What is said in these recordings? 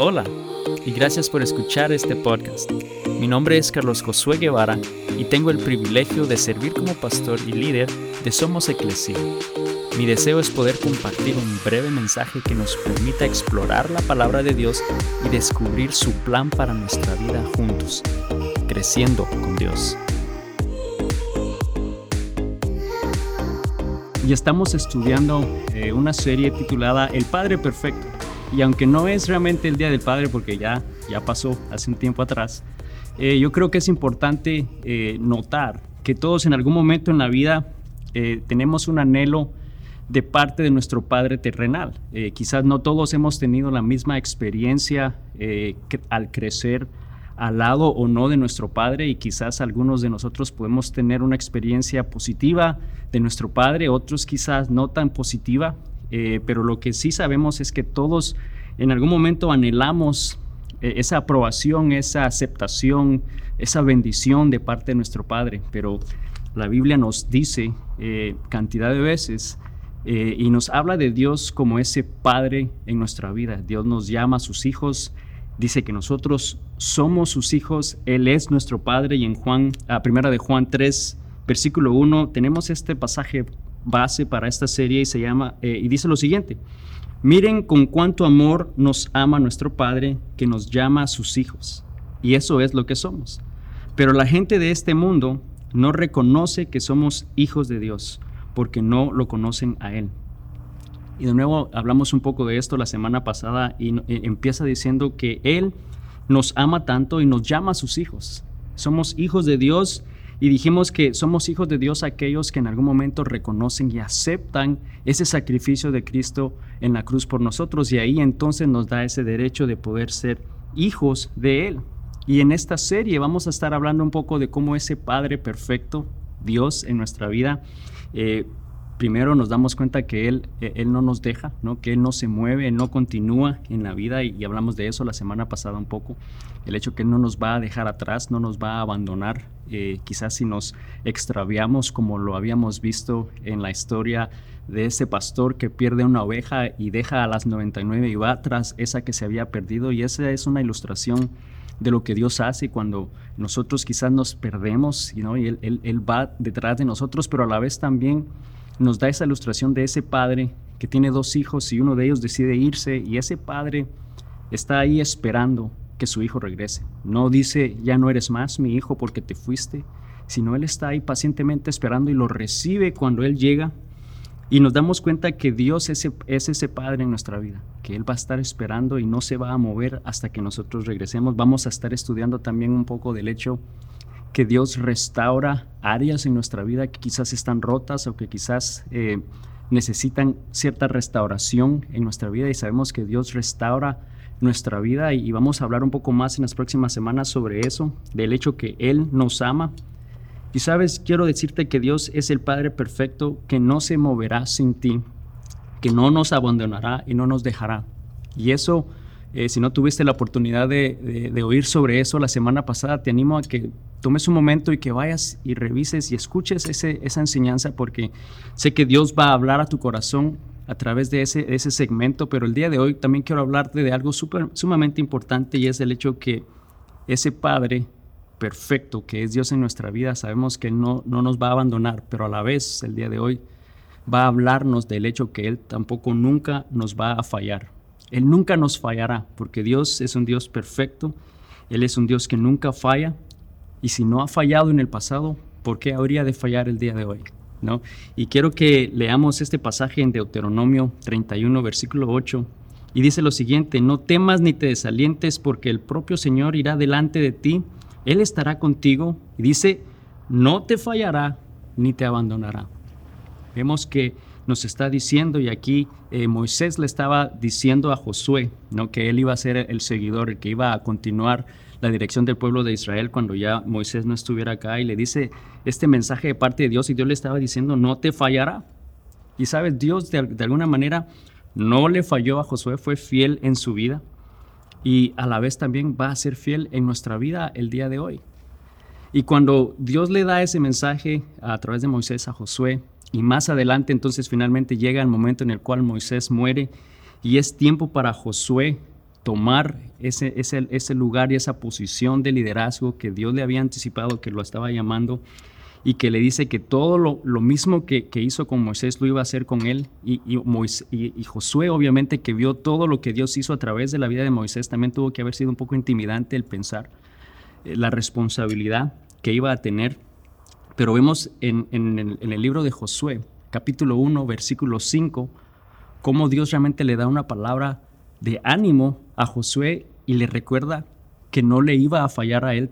Hola y gracias por escuchar este podcast. Mi nombre es Carlos Josué Guevara y tengo el privilegio de servir como pastor y líder de Somos Eclesia. Mi deseo es poder compartir un breve mensaje que nos permita explorar la palabra de Dios y descubrir su plan para nuestra vida juntos, creciendo con Dios. Y estamos estudiando eh, una serie titulada El Padre Perfecto. Y aunque no es realmente el Día del Padre, porque ya, ya pasó hace un tiempo atrás, eh, yo creo que es importante eh, notar que todos en algún momento en la vida eh, tenemos un anhelo de parte de nuestro Padre terrenal. quizás no todos hemos tenido la misma experiencia al crecer al lado o no de nuestro Padre y quizás algunos de nosotros podemos tener una experiencia positiva de nuestro Padre, otros quizás no tan positiva, eh, pero lo que sí sabemos es que todos en algún momento anhelamos eh, esa aprobación, esa aceptación, esa bendición de parte de nuestro Padre, pero la Biblia nos dice eh, cantidad de veces y nos habla de Dios como ese Padre en nuestra vida. Dios nos llama sus hijos, dice que nosotros somos sus hijos, Él es nuestro Padre y en Juan, a primera de Juan 3, versículo 1, tenemos este pasaje base para esta serie y se llama eh, y dice lo siguiente: Miren con cuánto amor nos ama nuestro Padre que nos llama a sus hijos. Y eso es lo que somos. Pero la gente de este mundo no reconoce que somos hijos de Dios porque no lo conocen a Él. Y de nuevo hablamos un poco de esto la semana pasada y eh, empieza diciendo que Él nos ama tanto y nos llama sus hijos. Somos hijos de Dios y dijimos que somos hijos de Dios aquellos que en algún momento reconocen y aceptan ese sacrificio de Cristo en la cruz por nosotros y ahí entonces nos da ese derecho de poder ser hijos de Él. Y en esta serie vamos a estar hablando un poco de cómo ese Padre perfecto, Dios en nuestra vida, eh, primero nos damos cuenta que Él, eh, él no nos deja, ¿no? que Él no se mueve, no continúa en la vida y, hablamos de eso la semana pasada un poco, el hecho que Él no nos va a dejar atrás, no nos va a abandonar, eh, quizás si nos extraviamos como lo habíamos visto en la historia de ese pastor que pierde una oveja y deja a las 99 y va tras esa que se había perdido y esa es una ilustración de lo que Dios hace cuando nosotros quizás nos perdemos ¿no? y él, él va detrás de nosotros, pero a la vez también nos da esa ilustración de ese padre que tiene dos hijos y uno de ellos decide irse y ese padre está ahí esperando que su hijo regrese. No dice, ya no eres más mi hijo porque te fuiste, sino él está ahí pacientemente esperando y lo recibe cuando él llega. Y nos damos cuenta que Dios es ese, es ese Padre en nuestra vida, que Él va a estar esperando y no se va a mover hasta que nosotros regresemos. Vamos a estar estudiando también un poco del hecho que Dios restaura áreas en nuestra vida que quizás están rotas o que quizás eh, necesitan cierta restauración en nuestra vida y sabemos que Dios restaura nuestra vida y, vamos a hablar un poco más en las próximas semanas sobre eso, del hecho que Él nos ama. Y sabes, quiero decirte que Dios es el Padre perfecto que no se moverá sin ti, que no nos abandonará y no nos dejará. Y eso eh, si no tuviste la oportunidad de, oír sobre eso la semana pasada, te animo a que tomes un momento y que vayas y revises y escuches esa enseñanza porque sé que Dios va a hablar a tu corazón a través de ese, ese segmento, pero el día de hoy también quiero hablarte de algo sumamente importante y es el hecho que ese Padre perfecto que es Dios en nuestra vida, sabemos que no nos va a abandonar, pero a la vez el día de hoy va a hablarnos del hecho que Él tampoco nunca nos va a fallar. Él nunca nos fallará, porque Dios es un Dios perfecto, Él es un Dios que nunca falla, y si no ha fallado en el pasado, ¿por qué habría de fallar el día de hoy? ¿No? Y quiero que leamos este pasaje en Deuteronomio 31, versículo 8, y dice lo siguiente, no temas ni te desalientes, porque el propio Señor irá delante de ti, Él estará contigo, y dice, no te fallará ni te abandonará. Vemos que nos está diciendo, y aquí eh, Moisés le estaba diciendo a Josué, ¿no? que él iba a ser el seguidor, el que iba a continuar la dirección del pueblo de Israel cuando ya Moisés no estuviera acá, y le dice este mensaje de parte de Dios, y Dios le estaba diciendo, no te fallará. Y sabes, Dios de, de alguna manera no le falló a Josué, fue fiel en su vida, y a la vez también va a ser fiel en nuestra vida el día de hoy. Y cuando Dios le da ese mensaje a través de Moisés a Josué, y más adelante entonces finalmente llega el momento en el cual Moisés muere y es tiempo para Josué tomar ese, ese, ese lugar y esa posición de liderazgo que Dios le había anticipado, que lo estaba llamando y que le dice que todo lo, lo mismo que, que, hizo con Moisés lo iba a hacer con él. Y, y, Moisés, y, Josué, obviamente, que vio todo lo que Dios hizo a través de la vida de Moisés, también tuvo que haber sido un poco intimidante el pensar eh, la responsabilidad que iba a tener. Pero vemos en, el, libro de Josué, capítulo 1, versículo 5, cómo Dios realmente le da una palabra de ánimo a Josué y le recuerda que no le iba a fallar a él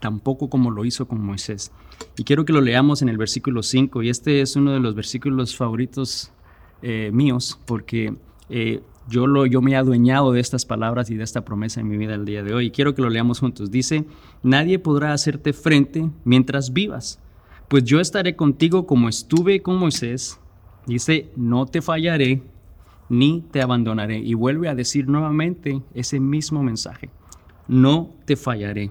tampoco como lo hizo con Moisés. Y quiero que lo leamos en el versículo 5, y este es uno de los versículos favoritos eh, míos, porque eh, yo me he adueñado de estas palabras y de esta promesa en mi vida el día de hoy. Y quiero que lo leamos juntos. Dice, nadie podrá hacerte frente mientras vivas, pues yo estaré contigo como estuve con Moisés. Dice, no te fallaré ni te abandonaré. Y vuelve a decir nuevamente ese mismo mensaje, no te fallaré.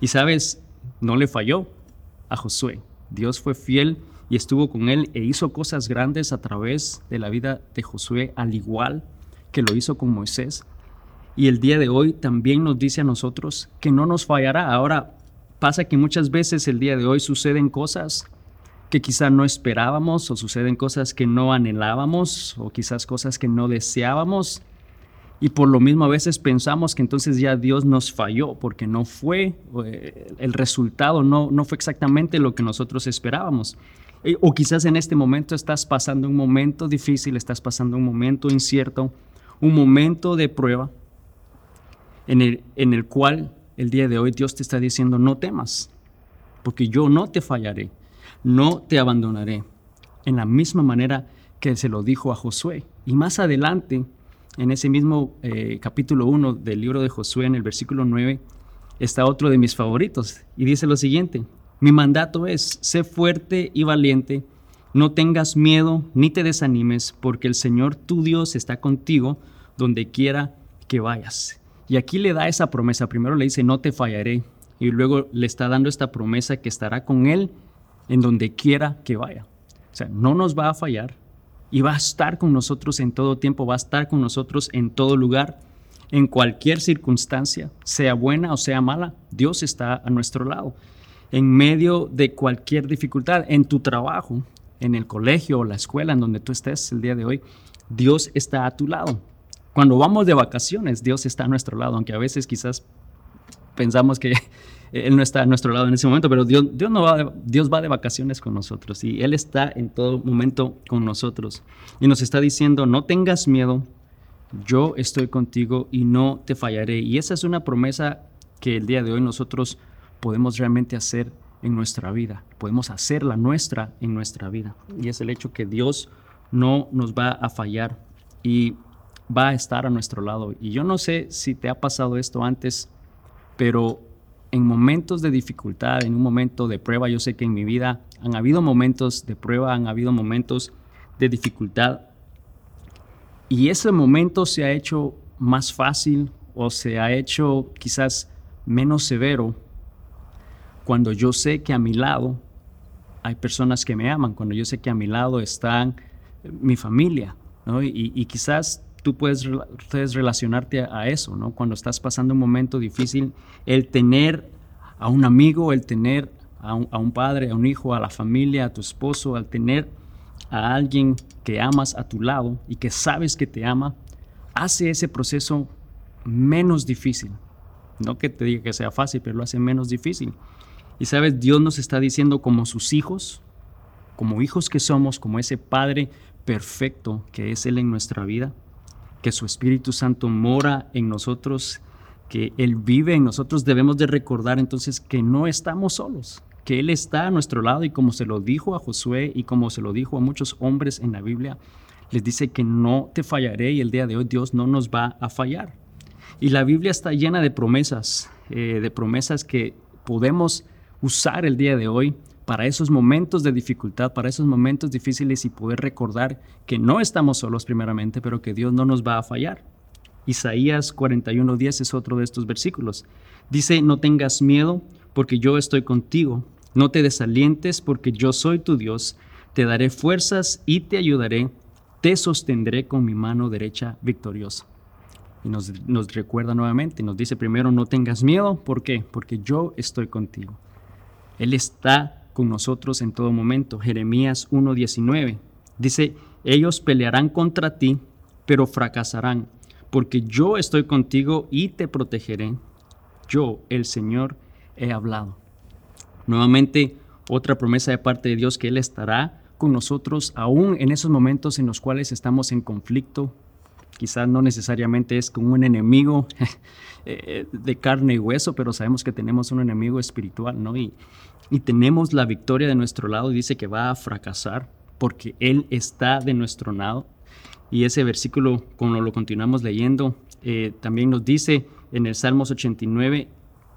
Y sabes, no le falló a Josué. Dios fue fiel y estuvo con él e hizo cosas grandes a través de la vida de Josué, al igual que lo hizo con Moisés. Y el día de hoy también nos dice a nosotros que no nos fallará. Ahora pasa que muchas veces el día de hoy suceden cosas que quizás no esperábamos o suceden cosas que no anhelábamos o quizás cosas que no deseábamos y por lo mismo a veces pensamos que entonces ya Dios nos falló porque no fue, eh, el resultado no, no fue exactamente lo que nosotros esperábamos. O quizás en este momento estás pasando un momento difícil, estás pasando un momento incierto, un momento de prueba en el, en el cual el día de hoy Dios te está diciendo no temas, porque yo no te fallaré, no te abandonaré. En la misma manera que se lo dijo a Josué. Y más adelante, en ese mismo eh, capítulo 1 del libro de Josué, en el versículo 9, está otro de mis favoritos y dice lo siguiente, mi mandato es, sé fuerte y valiente, no tengas miedo ni te desanimes, porque el Señor tu Dios está contigo donde quiera que vayas. Y aquí le da esa promesa, primero le dice, no te fallaré, y luego le está dando esta promesa que estará con él en donde quiera que vaya. O sea, no nos va a fallar, y va a estar con nosotros en todo tiempo, va a estar con nosotros en todo lugar, en cualquier circunstancia, sea buena o sea mala, Dios está a nuestro lado. En medio de cualquier dificultad, en tu trabajo, en el colegio o la escuela en donde tú estés el día de hoy, Dios está a tu lado. Cuando vamos de vacaciones, Dios está a nuestro lado, aunque a veces quizás pensamos que Él no está a nuestro lado en ese momento, pero Dios, Dios, no va Dios va de vacaciones con nosotros y Él está en todo momento con nosotros. Y nos está diciendo, no tengas miedo, yo estoy contigo y no te fallaré. Y esa es una promesa que el día de hoy nosotros podemos realmente hacer en nuestra vida, podemos hacerla nuestra en nuestra vida. Y es el hecho que Dios no nos va a fallar y va a estar a nuestro lado. Y yo no sé si te ha pasado esto antes, pero en momentos de dificultad, en un momento de prueba, yo sé que en mi vida han habido momentos de prueba, han habido momentos de dificultad. Y ese momento se ha hecho más fácil o se ha hecho quizás menos severo cuando yo sé que a mi lado hay personas que me aman, cuando yo sé que a mi lado están mi familia, ¿no? y, y quizás tú puedes, puedes relacionarte a, eso, ¿no? Cuando estás pasando un momento difícil, el tener a un amigo, el tener a un, a un, padre, a un hijo, a la familia, a tu esposo, al tener a alguien que amas a tu lado y que sabes que te ama, hace ese proceso menos difícil. No que te diga que sea fácil, pero lo hace menos difícil. Y sabes, Dios nos está diciendo como sus hijos, como hijos que somos, como ese Padre perfecto que es Él en nuestra vida, que su Espíritu Santo mora en nosotros, que Él vive en nosotros, debemos de recordar entonces que no estamos solos, que Él está a nuestro lado y como se lo dijo a Josué y como se lo dijo a muchos hombres en la Biblia, les dice que no te fallaré y el día de hoy Dios no nos va a fallar. Y la Biblia está llena de promesas, eh, de promesas que podemos usar el día de hoy para esos momentos de dificultad, para esos momentos difíciles y poder recordar que no estamos solos primeramente, pero que Dios no nos va a fallar. Isaías 41:10 es otro de estos versículos. Dice, no tengas miedo porque yo estoy contigo, no te desalientes porque yo soy tu Dios, te daré fuerzas y te ayudaré, te sostendré con mi mano derecha victoriosa. Y nos, nos recuerda nuevamente, nos dice primero, no tengas miedo. ¿Por qué? Porque yo estoy contigo. Él está con nosotros en todo momento. Jeremías 1.19 dice, ellos pelearán contra ti, pero fracasarán, porque yo estoy contigo y te protegeré. Yo, el Señor, he hablado. Nuevamente, otra promesa de parte de Dios que Él estará con nosotros aún en esos momentos en los cuales estamos en conflicto. Quizás no necesariamente es con un enemigo eh, de carne y hueso, pero sabemos que tenemos un enemigo espiritual, ¿no? Y, y tenemos la victoria de nuestro lado y dice que va a fracasar porque Él está de nuestro lado. Y ese versículo, como lo continuamos leyendo, eh, también nos dice en el Salmos 89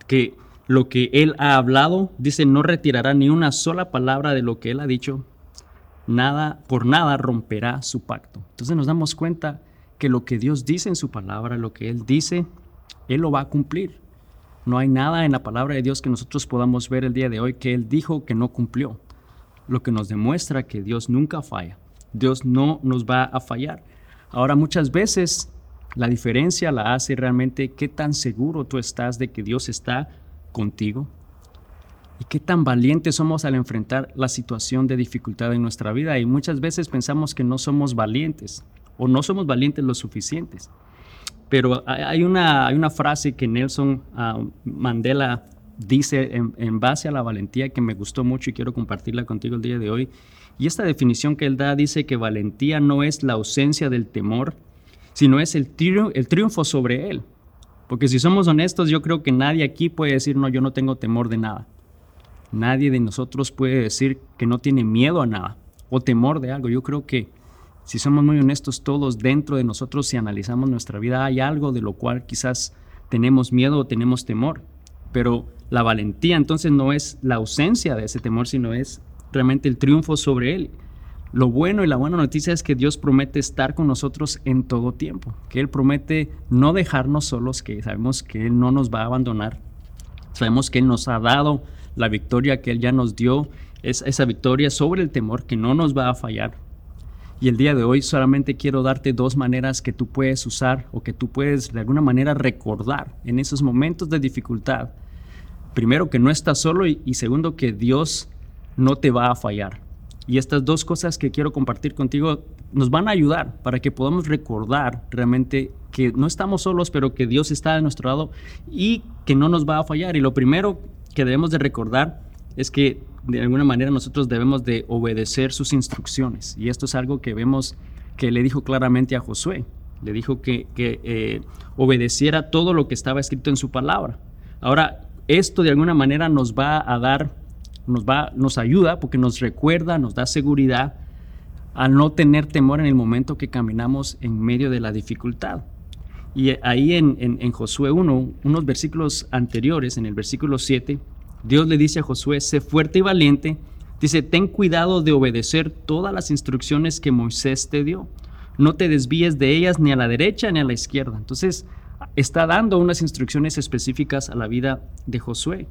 que lo que Él ha hablado, dice, no retirará ni una sola palabra de lo que Él ha dicho, nada, por nada romperá su pacto. Entonces nos damos cuenta que lo que Dios dice en su palabra, lo que Él dice, Él lo va a cumplir. No hay nada en la palabra de Dios que nosotros podamos ver el día de hoy que Él dijo que no cumplió. Lo que nos demuestra que Dios nunca falla. Dios no nos va a fallar. Ahora muchas veces la diferencia la hace realmente qué tan seguro tú estás de que Dios está contigo, ¿Y qué tan valientes somos al enfrentar la situación de dificultad en nuestra vida? Y muchas veces pensamos que no somos valientes o no somos valientes lo suficientes. Pero hay una, hay una frase que Nelson ah, Mandela dice en, base a la valentía que me gustó mucho y quiero compartirla contigo el día de hoy. Y esta definición que él da dice que valentía no es la ausencia del temor, sino es el, el triunfo sobre él. Porque si somos honestos, yo creo que nadie aquí puede decir, no, yo no tengo temor de nada. Nadie de nosotros puede decir que no tiene miedo a nada o temor de algo. Yo creo que si somos muy honestos todos dentro de nosotros, si analizamos nuestra vida, hay algo de lo cual quizás tenemos miedo o tenemos temor. Pero la valentía entonces no es la ausencia de ese temor, sino es realmente el triunfo sobre él. Lo bueno y la buena noticia es que Dios promete estar con nosotros en todo tiempo, que Él promete no dejarnos solos, que sabemos que Él no nos va a abandonar, sabemos que Él nos ha dado la victoria que Él ya nos dio, es esa victoria sobre el temor que no nos va a fallar. Y el día de hoy solamente quiero darte dos maneras que tú puedes usar o que tú puedes de alguna manera recordar en esos momentos de dificultad. Primero, que no estás solo y, y segundo, que Dios no te va a fallar. Y estas dos cosas que quiero compartir contigo nos van a ayudar para que podamos recordar realmente que no estamos solos, pero que Dios está de nuestro lado y que no nos va a fallar. Y lo primero que debemos de recordar es que de alguna manera nosotros debemos de obedecer sus instrucciones. Y esto es algo que vemos que le dijo claramente a Josué. Le dijo que, eh, obedeciera todo lo que estaba escrito en su palabra. Ahora, esto de alguna manera nos va a dar, nos, va, nos ayuda porque nos recuerda, nos da seguridad a no tener temor en el momento que caminamos en medio de la dificultad. Y ahí en, en, Josué 1, unos versículos anteriores, en el versículo 7, Dios le dice a Josué, sé fuerte y valiente. Dice, ten cuidado de obedecer todas las instrucciones que Moisés te dio. No te desvíes de ellas ni a la derecha ni a la izquierda. Entonces, está dando unas instrucciones específicas a la vida de Josué.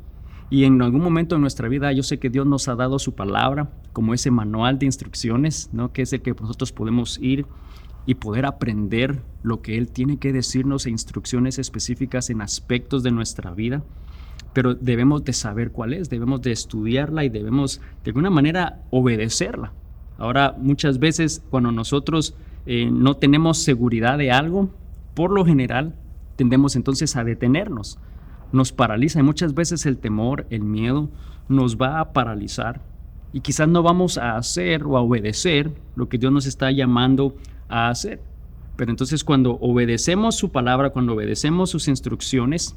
Y en algún momento de nuestra vida yo sé que Dios nos ha dado su palabra como ese manual de instrucciones, ¿no? que es el que nosotros podemos ir y poder aprender lo que Él tiene que decirnos e instrucciones específicas en aspectos de nuestra vida. Pero debemos de saber cuál es, debemos de estudiarla y debemos de alguna manera obedecerla. Ahora, muchas veces cuando nosotros eh, no tenemos seguridad de algo, por lo general tendemos entonces a detenernos. Nos paraliza y muchas veces el temor, el miedo nos va a paralizar y quizás no vamos a hacer o a obedecer lo que Dios nos está llamando a hacer. Pero entonces cuando obedecemos su palabra, cuando obedecemos sus instrucciones,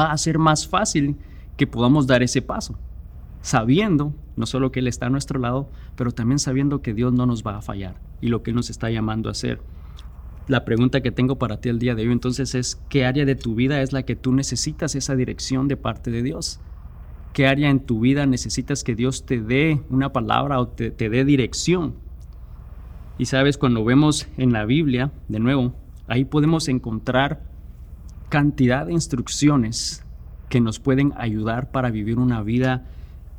va a ser más fácil que podamos dar ese paso, sabiendo no solo que Él está a nuestro lado, pero también sabiendo que Dios no nos va a fallar y lo que Él nos está llamando a hacer. La pregunta que tengo para ti el día de hoy entonces es, ¿qué área de tu vida es la que tú necesitas esa dirección de parte de Dios? ¿Qué área en tu vida necesitas que Dios te dé una palabra o te, te dé dirección? Y sabes, cuando vemos en la Biblia, de nuevo, ahí podemos encontrar cantidad de instrucciones que nos pueden ayudar para vivir una vida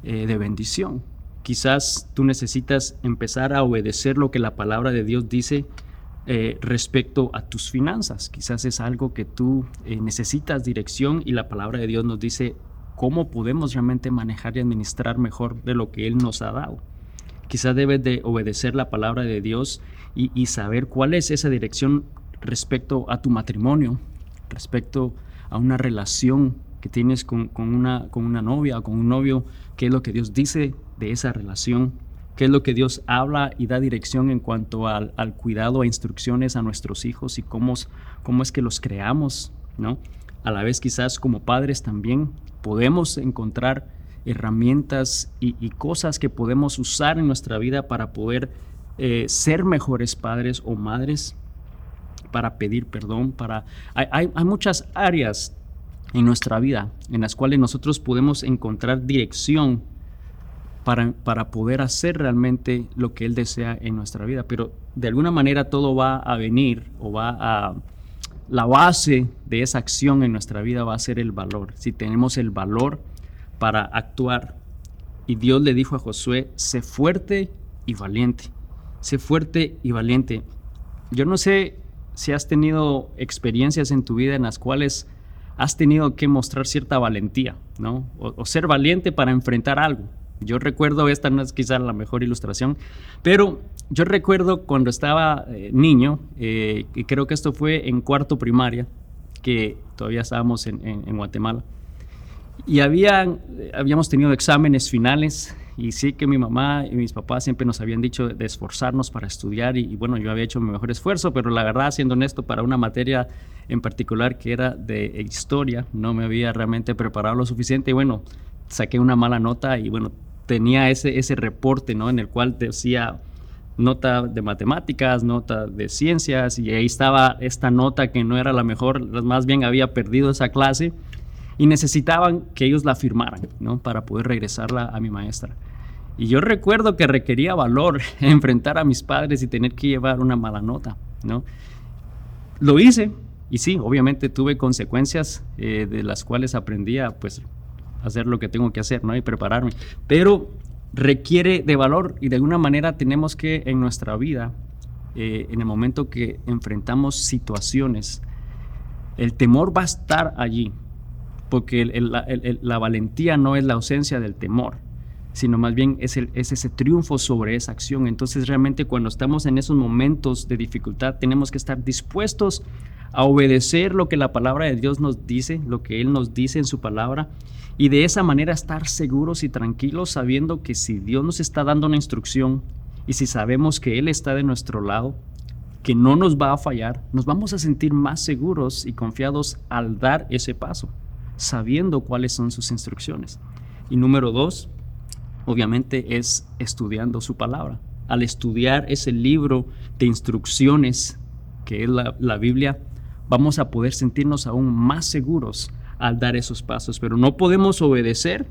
eh, de bendición. Quizás tú necesitas empezar a obedecer lo que la palabra de Dios dice eh, respecto a tus finanzas. Quizás es algo que tú eh, necesitas dirección y la palabra de Dios nos dice cómo podemos realmente manejar y administrar mejor de lo que Él nos ha dado. Quizás debes de obedecer la palabra de Dios y, saber cuál es esa dirección respecto a tu matrimonio, respecto a una relación que tienes con, una, con una novia o con un novio, qué es lo que Dios dice de esa relación, qué es lo que Dios habla y da dirección en cuanto al, cuidado e instrucciones a nuestros hijos y cómo, cómo es que los creamos, ¿no? A la vez quizás como padres también podemos encontrar herramientas y, cosas que podemos usar en nuestra vida para poder eh, ser mejores padres o madres, para pedir perdón, para... Hay, hay muchas áreas en nuestra vida en las cuales nosotros podemos encontrar dirección para, para, poder hacer realmente lo que Él desea en nuestra vida. Pero de alguna manera todo va a venir o va a... La base de esa acción en nuestra vida va a ser el valor. Si tenemos el valor para actuar. Y Dios le dijo a Josué, sé fuerte y valiente. Sé fuerte y valiente. Yo no sé si has tenido experiencias en tu vida en las cuales has tenido que mostrar cierta valentía, ¿no? O, ser valiente para enfrentar algo. Yo recuerdo, esta no es quizá la mejor ilustración, pero yo recuerdo cuando estaba eh, niño, eh, y creo que esto fue en cuarto primaria, que todavía estábamos en, en, Guatemala, y habían, habíamos tenido exámenes finales y sí que mi mamá y mis papás siempre nos habían dicho de esforzarnos para estudiar y, bueno, yo había hecho mi mejor esfuerzo, pero la verdad, siendo honesto, para una materia en particular que era de historia, no me había realmente preparado lo suficiente y bueno, saqué una mala nota y bueno, tenía ese, ese reporte, ¿no? En el cual decía nota de matemáticas, nota de ciencias y ahí estaba esta nota que no era la mejor, más bien había perdido esa clase y necesitaban que ellos la firmaran, ¿no? Para poder regresarla a mi maestra. Y yo recuerdo que requería valor enfrentar a mis padres y tener que llevar una mala nota, ¿no? Lo hice y sí, obviamente tuve consecuencias eh, de las cuales aprendí a pues hacer lo que tengo que hacer, ¿no? Y prepararme. Pero requiere de valor y de alguna manera tenemos que en nuestra vida, eh, en el momento que enfrentamos situaciones, el temor va a estar allí, porque la, valentía no es la ausencia del temor, sino más bien es, es ese triunfo sobre esa acción. Entonces realmente cuando estamos en esos momentos de dificultad tenemos que estar dispuestos a obedecer lo que la palabra de Dios nos dice, lo que Él nos dice en su palabra, y de esa manera estar seguros y tranquilos sabiendo que si Dios nos está dando una instrucción y si sabemos que Él está de nuestro lado, que no nos va a fallar, nos vamos a sentir más seguros y confiados al dar ese paso sabiendo cuáles son sus instrucciones. Y número dos, obviamente, es estudiando su palabra. Al estudiar ese libro de instrucciones que es la, la Biblia, vamos a poder sentirnos aún más seguros al dar esos pasos. Pero no podemos obedecer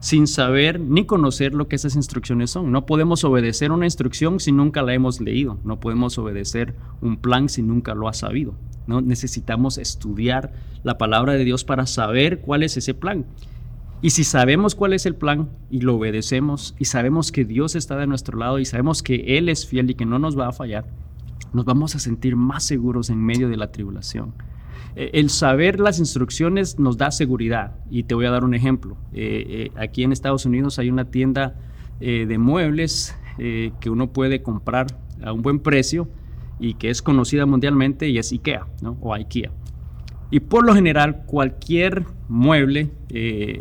sin saber ni conocer lo que esas instrucciones son. No podemos obedecer una instrucción si nunca la hemos leído. No podemos obedecer un plan si nunca lo ha sabido. ¿no? Necesitamos estudiar la palabra de Dios para saber cuál es ese plan. Y si sabemos cuál es el plan y lo obedecemos y sabemos que Dios está de nuestro lado y sabemos que Él es fiel y que no nos va a fallar, nos vamos a sentir más seguros en medio de la tribulación. Eh, el saber las instrucciones nos da seguridad. Y te voy a dar un ejemplo. Eh, eh, aquí en Estados Unidos hay una tienda de muebles que uno puede comprar a un buen precio y que es conocida mundialmente y es IKEA o IKEA. Y por lo general cualquier mueble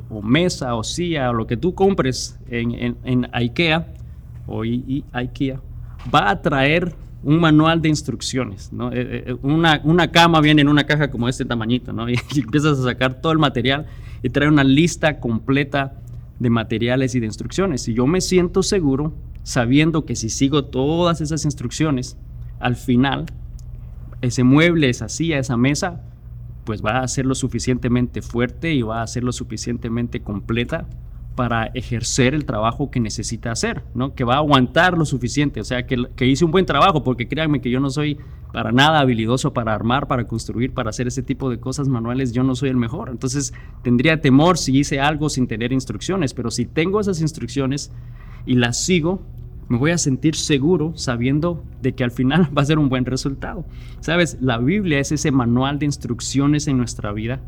o mesa o silla o lo que tú compres en, en IKEA o IKEA va a traer un manual de instrucciones. ¿no? Eh, eh, eh, una, una, cama viene en una caja como este tamañito, ¿no? y empiezas a sacar todo el material y trae una lista completa de materiales y de instrucciones. Y yo me siento seguro sabiendo que si sigo todas esas instrucciones, al final, ese mueble, esa silla, esa mesa, pues va a ser lo suficientemente fuerte y va a ser lo suficientemente completa para ejercer el trabajo que necesita hacer, ¿no? que va a aguantar lo suficiente, o sea, que, que, hice un buen trabajo, porque créanme que yo no soy para nada habilidoso para armar, para construir, para hacer ese tipo de cosas manuales, yo no soy el mejor, entonces tendría temor si hice algo sin tener instrucciones, pero si tengo esas instrucciones y las sigo, Me voy a sentir seguro sabiendo de que al final va a ser un buen resultado. Sabes, la Biblia es ese manual de instrucciones en nuestra vida.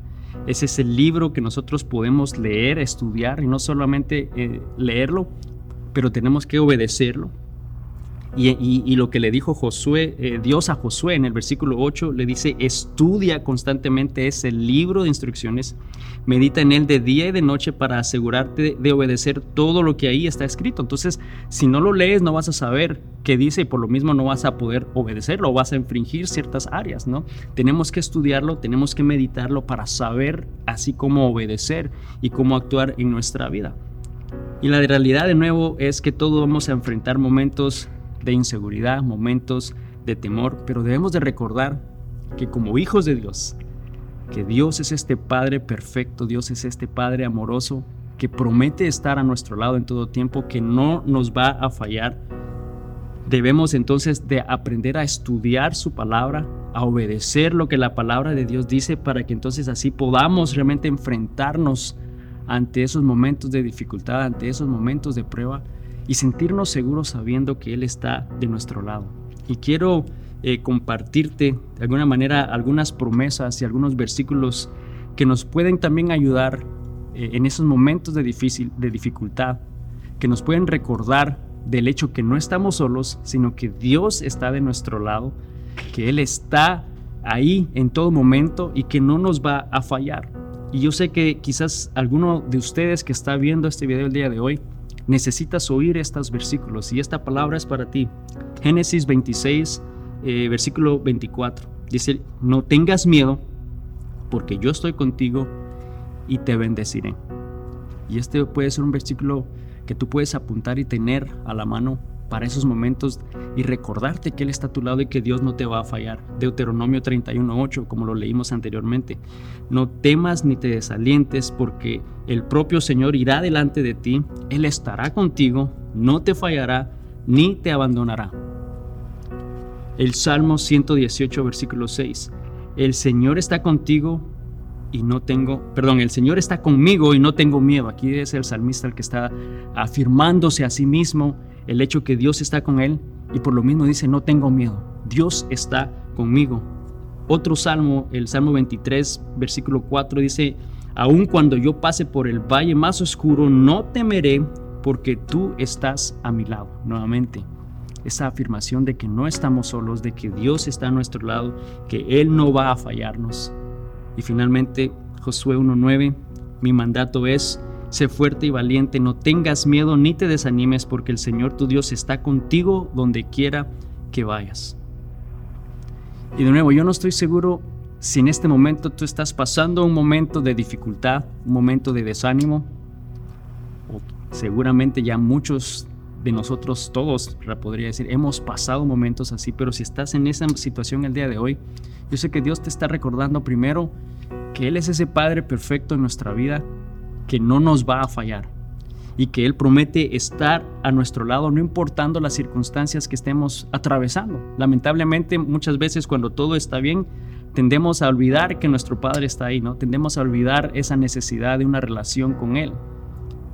Es ese libro que nosotros podemos leer, estudiar y no solamente eh, leerlo, pero tenemos que obedecerlo. Y, lo que le dijo Josué, eh, Dios a Josué en el versículo 8, le dice, estudia constantemente ese libro de instrucciones, medita en él de día y de noche para asegurarte de obedecer todo lo que ahí está escrito. Entonces, si no lo lees, no vas a saber qué dice y por lo mismo no vas a poder obedecerlo vas a infringir ciertas áreas, ¿no? Tenemos que estudiarlo, tenemos que meditarlo para saber así cómo obedecer y cómo actuar en nuestra vida. Y la realidad de nuevo es que todos vamos a enfrentar momentos de inseguridad, momentos de temor, pero debemos de recordar que como hijos de Dios, que Dios es este Padre perfecto, Dios es este Padre amoroso, que promete estar a nuestro lado en todo tiempo, que no nos va a fallar. Debemos entonces de aprender a estudiar su palabra, a obedecer lo que la palabra de Dios dice para que entonces así podamos realmente enfrentarnos ante esos momentos de dificultad, ante esos momentos de prueba y sentirnos seguros sabiendo que Él está de nuestro lado. Y quiero eh, compartirte de alguna manera algunas promesas y algunos versículos que nos pueden también ayudar eh, en esos momentos de, difícil, de dificultad, que nos pueden recordar del hecho que no estamos solos, sino que Dios está de nuestro lado, que Él está ahí en todo momento y que no nos va a fallar. Y yo sé que quizás alguno de ustedes que está viendo este video el día de hoy necesitas oír estos versículos y esta palabra es para ti. Génesis 26, eh, versículo 24. Dice, no tengas miedo porque yo estoy contigo y te bendeciré. Y este puede ser un versículo que tú puedes apuntar y tener a la mano para esos momentos y recordarte que Él está a tu lado y que Dios no te va a fallar. Deuteronomio 31.8, como lo leímos anteriormente. No temas ni te desalientes porque el propio Señor irá delante de ti, Él estará contigo, no te fallará ni te abandonará. El Salmo 118, versículo 6. El Señor está contigo y no tengo, perdón, el Señor está conmigo y no tengo miedo. Aquí es el salmista el que está afirmándose a sí mismo el hecho que Dios está con él y por lo mismo dice, no tengo miedo, Dios está conmigo. Otro salmo, el Salmo 23, versículo 4 dice, aun cuando yo pase por el valle más oscuro, no temeré porque tú estás a mi lado. Nuevamente, esa afirmación de que no estamos solos, de que Dios está a nuestro lado, que Él no va a fallarnos. Y finalmente, Josué 1.9, mi mandato es, Sé fuerte y valiente, no tengas miedo ni te desanimes porque el Señor tu Dios está contigo donde quiera que vayas. Y de nuevo, yo no estoy seguro si en este momento tú estás pasando un momento de dificultad, un momento de desánimo, o seguramente ya muchos de nosotros todos, podría decir, hemos pasado momentos así, pero si estás en esa situación el día de hoy, yo sé que Dios te está recordando primero que Él es ese Padre perfecto en nuestra vida, que no nos va a fallar y que Él promete estar a nuestro lado, no importando las circunstancias que estemos atravesando. Lamentablemente, muchas veces cuando todo está bien, tendemos a olvidar que nuestro Padre está ahí, ¿no? Tendemos a olvidar esa necesidad de una relación con Él.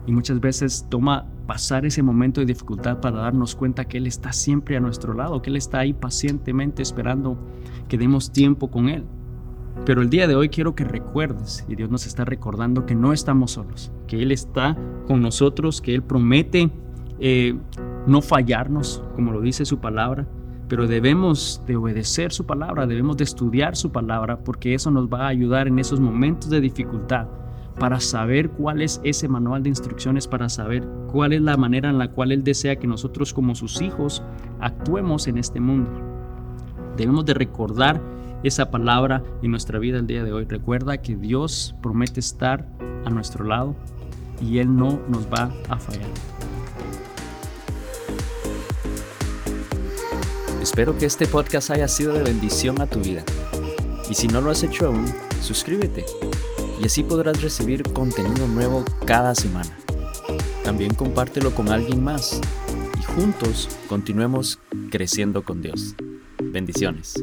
Y muchas veces toma pasar ese momento de dificultad para darnos cuenta que Él está siempre a nuestro lado, que Él está ahí pacientemente esperando que demos tiempo con Él. Pero el día de hoy quiero que recuerdes, y Dios nos está recordando que no estamos solos, que Él está con nosotros, que Él promete eh, no fallarnos, como lo dice su palabra, pero debemos de obedecer su palabra, debemos de estudiar su palabra, porque eso nos va a ayudar en esos momentos de dificultad para saber cuál es ese manual de instrucciones, para saber cuál es la manera en la cual Él desea que nosotros como sus hijos actuemos en este mundo. Debemos de recordar esa palabra en nuestra vida el día de hoy. Recuerda que Dios promete estar a nuestro lado y Él no nos va a fallar. Espero que este podcast haya sido de bendición a tu vida. Y si no lo has hecho aún, suscríbete y así podrás recibir contenido nuevo cada semana. También compártelo con alguien más y juntos continuemos creciendo con Dios. Bendiciones.